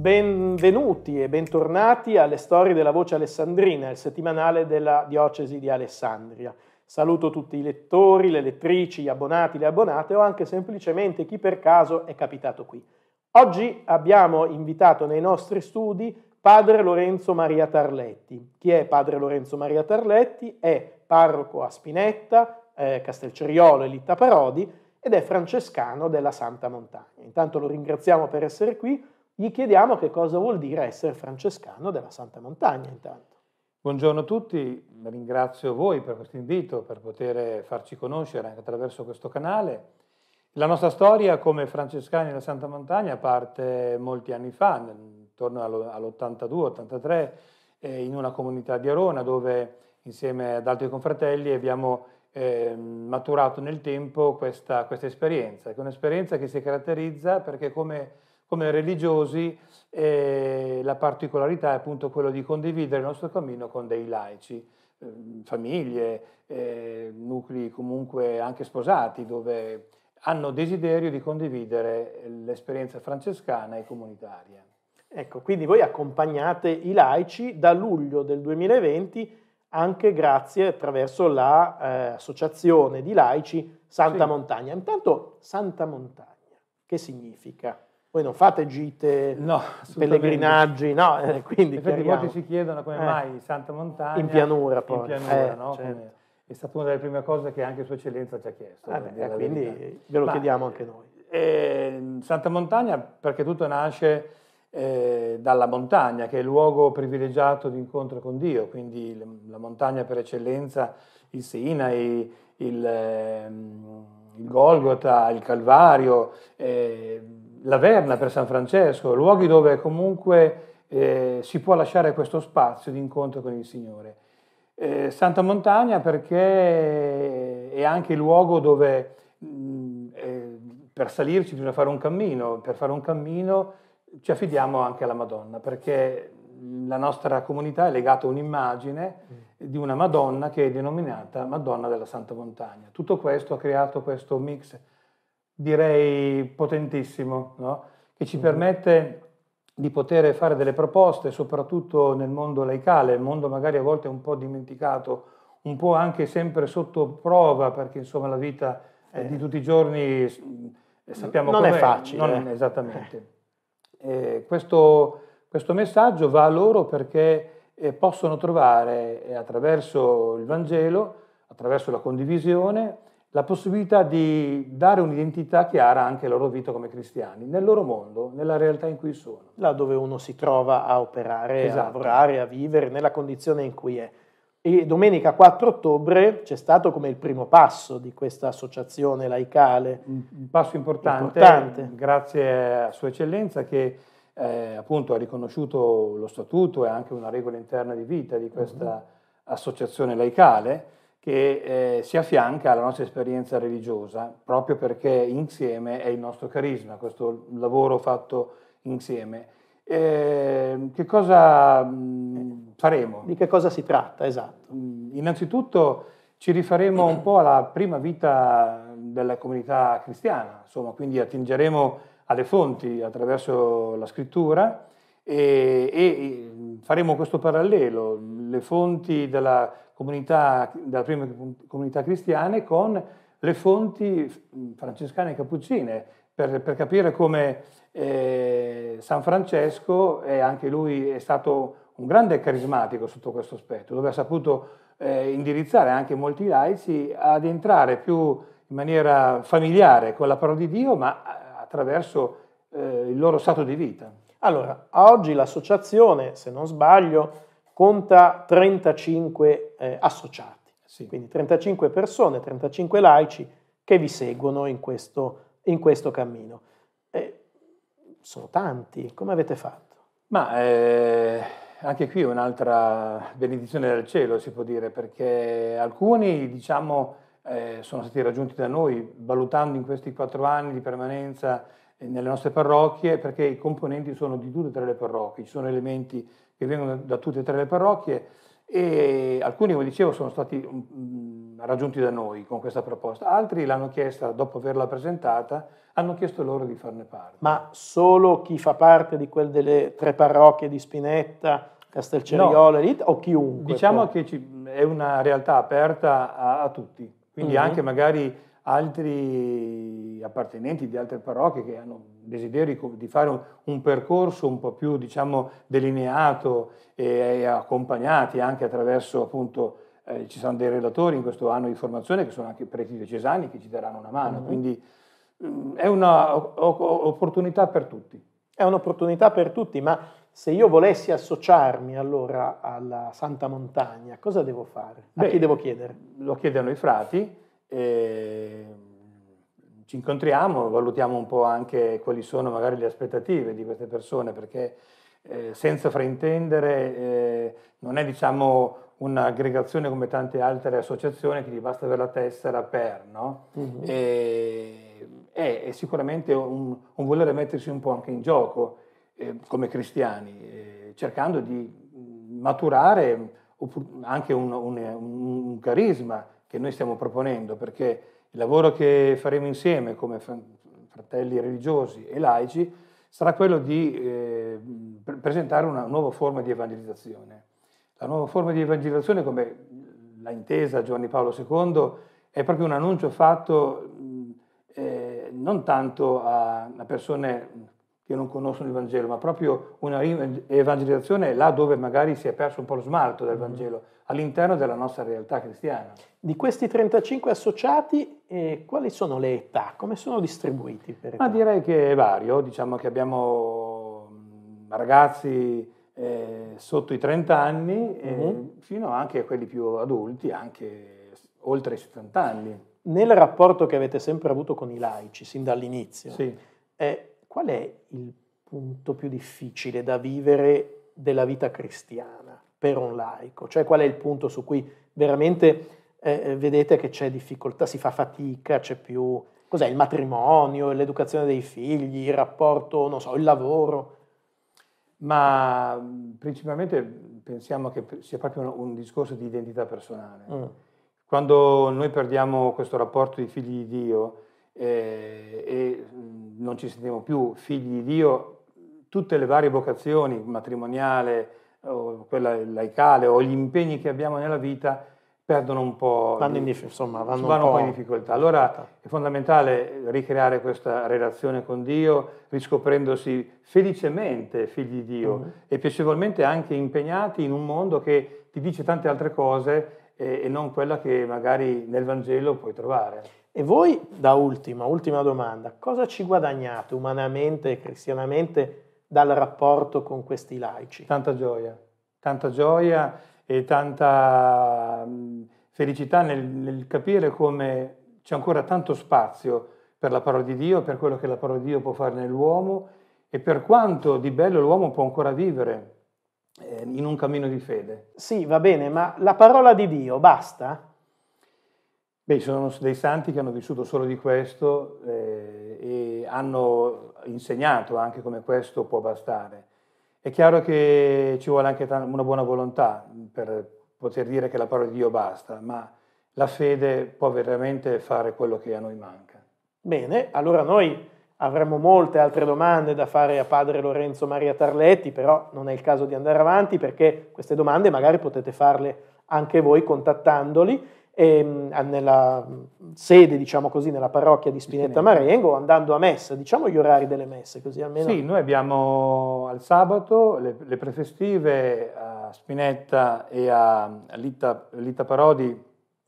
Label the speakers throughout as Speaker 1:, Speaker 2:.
Speaker 1: Benvenuti e bentornati alle storie della voce alessandrina, il settimanale della diocesi di Alessandria. Saluto tutti i lettori, le lettrici, gli abbonati, le abbonate o anche semplicemente chi per caso è capitato qui. Oggi abbiamo invitato nei nostri studi padre Lorenzo Maria Tarletti. Chi è padre Lorenzo Maria Tarletti? È parroco a Spinetta, eh, Castelceriolo e Litta Parodi ed è francescano della Santa Montagna. Intanto lo ringraziamo per essere qui gli chiediamo che cosa vuol dire essere francescano della Santa Montagna intanto.
Speaker 2: Buongiorno a tutti, ringrazio voi per questo invito, per poter farci conoscere anche attraverso questo canale. La nostra storia come francescani della Santa Montagna parte molti anni fa, intorno all'82-83, eh, in una comunità di Arona dove insieme ad altri confratelli abbiamo eh, maturato nel tempo questa, questa esperienza, è un'esperienza che si caratterizza perché come come religiosi eh, la particolarità è appunto quello di condividere il nostro cammino con dei laici, eh, famiglie, eh, nuclei comunque anche sposati, dove hanno desiderio di condividere l'esperienza francescana e comunitaria.
Speaker 1: Ecco, quindi voi accompagnate i laici da luglio del 2020 anche grazie attraverso l'associazione eh, di laici Santa sì. Montagna. Intanto Santa Montagna, che significa? Voi non fate gite, no, pellegrinaggi, no?
Speaker 2: Eh, quindi Infatti molti si chiedono come eh. mai Santa Montagna...
Speaker 1: In pianura poi.
Speaker 2: In pianura, eh, no? Certo. è stata una delle prime cose che anche Sua Eccellenza ci ha chiesto.
Speaker 1: Ah beh, quindi ve lo Ma, chiediamo anche noi.
Speaker 2: Eh, Santa Montagna perché tutto nasce eh, dalla montagna, che è il luogo privilegiato di incontro con Dio, quindi la montagna per eccellenza, il Sinai, il, ehm, il Golgota, il Calvario eh, la Verna per San Francesco, luoghi dove comunque eh, si può lasciare questo spazio di incontro con il Signore. Eh, Santa Montagna perché è anche il luogo dove mh, eh, per salirci bisogna fare un cammino, per fare un cammino ci affidiamo anche alla Madonna, perché la nostra comunità è legata a un'immagine di una Madonna che è denominata Madonna della Santa Montagna. Tutto questo ha creato questo mix direi potentissimo, no? che ci mm-hmm. permette di poter fare delle proposte, soprattutto nel mondo laicale, il mondo magari a volte un po' dimenticato, un po' anche sempre sotto prova, perché insomma la vita eh. di tutti i giorni eh, sappiamo
Speaker 1: non è facile.
Speaker 2: Non, eh. Esattamente. Eh, questo, questo, messaggio va a loro perché eh, possono trovare eh, attraverso il Vangelo, attraverso la condivisione, la possibilità di dare un'identità chiara anche alla loro vita come cristiani, nel loro mondo, nella realtà in cui sono.
Speaker 1: Là dove uno si trova a operare, esatto. a lavorare, a vivere, nella condizione in cui è. E domenica 4 ottobre c'è stato come il primo passo di questa associazione laicale.
Speaker 2: Un passo importante, importante. grazie a Sua Eccellenza che eh, appunto ha riconosciuto lo statuto e anche una regola interna di vita di questa uh-huh. associazione laicale che eh, si affianca alla nostra esperienza religiosa, proprio perché insieme è il nostro carisma, questo lavoro fatto insieme. Eh, che cosa mh, mm, faremo?
Speaker 1: Di che cosa si tratta, esatto?
Speaker 2: Mm, innanzitutto ci rifaremo un po' alla prima vita della comunità cristiana, insomma, quindi attingeremo alle fonti attraverso la scrittura e, e faremo questo parallelo, le fonti della comunità, della prima comunità cristiane con le fonti francescane e cappuccine, per, per capire come eh, San Francesco è anche lui è stato un grande carismatico sotto questo aspetto, dove ha saputo eh, indirizzare anche molti laici ad entrare più in maniera familiare con la parola di Dio, ma attraverso eh, il loro stato di vita.
Speaker 1: Allora, oggi l'associazione, se non sbaglio, conta 35 eh, associati, sì. quindi 35 persone, 35 laici che vi seguono in questo, in questo cammino. Eh, sono tanti, come avete fatto?
Speaker 2: Ma eh, anche qui un'altra benedizione del cielo, si può dire, perché alcuni, diciamo, eh, sono stati raggiunti da noi valutando in questi quattro anni di permanenza nelle nostre parrocchie, perché i componenti sono di tutte e tre le parrocchie, ci sono elementi che vengono da tutte e tre le parrocchie e alcuni, come dicevo, sono stati mh, raggiunti da noi con questa proposta, altri l'hanno chiesta dopo averla presentata, hanno chiesto loro di farne parte.
Speaker 1: Ma solo chi fa parte di quelle delle tre parrocchie di Spinetta, Castelceriolo no, o chiunque?
Speaker 2: Diciamo poi? che ci, è una realtà aperta a, a tutti, quindi mm-hmm. anche magari altri appartenenti di altre parrocchie che hanno desiderio di fare un, un percorso un po' più diciamo, delineato e, e, accompagnati anche attraverso appunto eh, ci sono dei relatori in questo anno di formazione che sono anche preti diocesani che ci daranno una mano, mm-hmm. quindi mh, mm, è un'opportunità per tutti.
Speaker 1: È un'opportunità per tutti, ma se io volessi associarmi allora alla Santa Montagna, cosa devo fare? A Beh, chi devo chiedere?
Speaker 2: Lo chiedono i frati. E ci incontriamo, valutiamo un po' anche quali sono magari le aspettative di queste persone, perché eh, senza fraintendere eh, non è diciamo un'aggregazione come tante altre associazioni che gli basta avere la tessera per, no? Mm-hmm. E, è, è, sicuramente un, un, volere mettersi un po' anche in gioco eh, come cristiani, eh, cercando di maturare anche un, un, un carisma che noi stiamo proponendo, perché il lavoro che faremo insieme come fratelli religiosi e laici sarà quello di eh, presentare una nuova forma di evangelizzazione. La nuova forma di evangelizzazione, come l'ha intesa Giovanni Paolo II, è proprio un annuncio fatto eh, non tanto a, a persone che non conoscono il Vangelo, ma proprio una evangelizzazione là dove magari si è perso un po' lo smalto del mm-hmm. Vangelo, all'interno della nostra realtà cristiana.
Speaker 1: Di questi 35 associati, eh, quali sono le età? Come sono distribuiti?
Speaker 2: Ma direi che è vario, diciamo che abbiamo mm, ragazzi eh, sotto i 30 anni mm-hmm. fino anche a quelli più adulti, anche oltre i 70 anni.
Speaker 1: Nel rapporto che avete sempre avuto con i laici, sin dall'inizio,
Speaker 2: sì.
Speaker 1: eh, qual è il punto più difficile da vivere della vita cristiana per un laico? Cioè qual è il punto su cui veramente eh, eh, vedete che c'è difficoltà, si fa fatica, c'è più... Cos'è il matrimonio, l'educazione dei figli, il rapporto, non so, il lavoro?
Speaker 2: Ma principalmente pensiamo che sia proprio un, un discorso di identità personale. Mm. Quando noi perdiamo questo rapporto di figli di Dio, eh, e non ci sentiamo più figli di Dio, tutte le varie vocazioni, matrimoniale, o quella laicale o gli impegni che abbiamo nella vita perdono un po',
Speaker 1: vanno, in, insomma, vanno,
Speaker 2: vanno un, po', in difficoltà. Allora è fondamentale ricreare questa relazione con Dio, riscoprendosi felicemente figli di Dio mm-hmm. e piacevolmente anche impegnati in un mondo che ti dice tante altre cose e, e non quella che magari nel Vangelo puoi trovare.
Speaker 1: E voi, da ultima, ultima domanda, cosa ci guadagnate umanamente e cristianamente dal rapporto con questi laici?
Speaker 2: Tanta gioia, tanta gioia e tanta felicità nel, nel capire come c'è ancora tanto spazio per la parola di Dio, per quello che la parola di Dio può fare nell'uomo e per quanto di bello l'uomo può ancora vivere eh, in un cammino di fede.
Speaker 1: Sì, va bene, ma la parola di Dio basta?
Speaker 2: Beh, sono dei santi che hanno vissuto solo di questo eh, e hanno insegnato anche come questo può bastare. È chiaro che ci vuole anche una buona volontà per poter dire che la parola di Dio basta, ma la fede può veramente fare quello che a noi manca.
Speaker 1: Bene, allora noi avremmo molte altre domande da fare a padre Lorenzo Maria Tarletti, però non è il caso di andare avanti perché queste domande magari potete farle anche voi contattandoli e, ehm, nella sede, diciamo così, nella parrocchia di Spinetta Marengo, andando a messa, diciamo gli orari delle messe, così almeno...
Speaker 2: Sì, noi abbiamo al sabato le, le prefestive a Spinetta e a Litta, Litta Parodi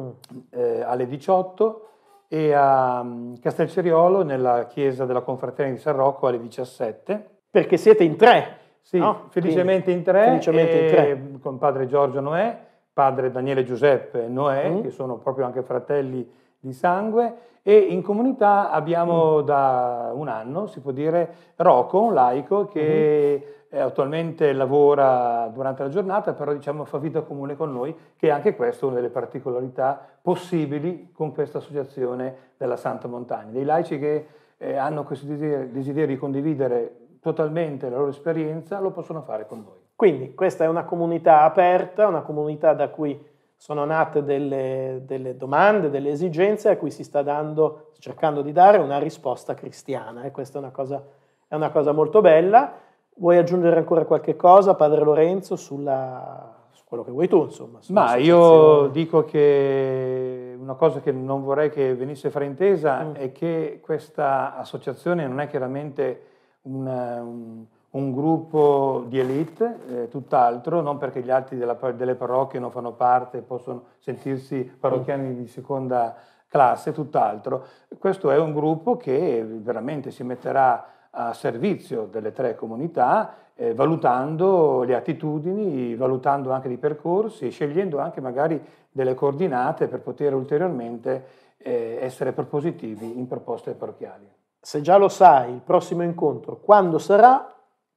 Speaker 2: mm. eh, alle 18 e a mm, Castelceriolo nella chiesa della Confraternita di San Rocco alle 17.
Speaker 1: Perché siete in tre?
Speaker 2: Sì, no? felicemente Quindi, in tre, felicemente in tre. con padre Giorgio Noè padre Daniele Giuseppe Noè, mm. che sono proprio anche fratelli di sangue, e in comunità abbiamo mm. da un anno, si può dire, Rocco, un laico che mm. attualmente lavora durante la giornata, però diciamo fa vita comune con noi, che è anche questa una delle particolarità possibili con questa associazione della Santa Montagna. Dei laici che eh, hanno questo desiderio, desiderio di condividere totalmente la loro esperienza, lo possono fare con noi.
Speaker 1: Quindi questa è una comunità aperta, una comunità da cui sono nate delle, delle domande, delle esigenze a cui si sta dando, cercando di dare una risposta cristiana e questa è una cosa, è una cosa molto bella. Vuoi aggiungere ancora qualche cosa, Padre Lorenzo, sulla, su quello che vuoi tu, insomma?
Speaker 2: Ma io dico che una cosa che non vorrei che venisse fraintesa mm. è che questa associazione non è chiaramente un, un un gruppo di elite, eh, tutt'altro, non perché gli altri della, delle parrocchie non fanno parte, possono sentirsi parrocchiani di seconda classe, tutt'altro. Questo è un gruppo che veramente si metterà a servizio delle tre comunità, eh, valutando le attitudini, valutando anche i percorsi e scegliendo anche magari delle coordinate per poter ulteriormente eh, essere propositivi in proposte parrocchiali.
Speaker 1: Se già lo sai, il prossimo incontro quando sarà,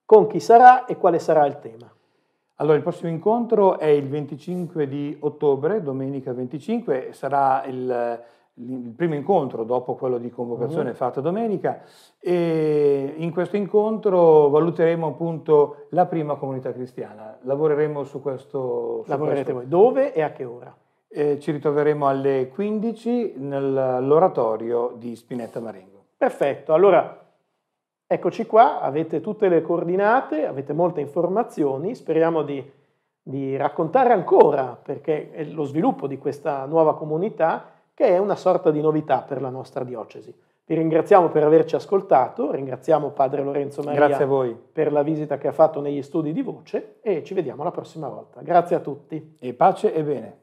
Speaker 1: con chi sarà e quale sarà il tema.
Speaker 2: Allora, il prossimo incontro è il 25 di ottobre, domenica 25, sarà il, il primo incontro dopo quello di convocazione uh-huh. fatto domenica e in questo incontro valuteremo appunto la prima comunità cristiana. Lavoreremo su questo.
Speaker 1: Su Lavorerete questo. voi dove e a che ora?
Speaker 2: Eh, ci ritroveremo alle 15 nell'oratorio di Spinetta Marengo.
Speaker 1: Perfetto, allora Eccoci qua, avete tutte le coordinate, avete molte informazioni, speriamo di, di, raccontare ancora perché è lo sviluppo di questa nuova comunità che è una sorta di novità per la nostra diocesi. Vi ringraziamo per averci ascoltato, ringraziamo Padre Lorenzo Maria per la visita che ha fatto negli studi di voce e ci vediamo la prossima volta. Grazie a tutti.
Speaker 2: E pace e bene.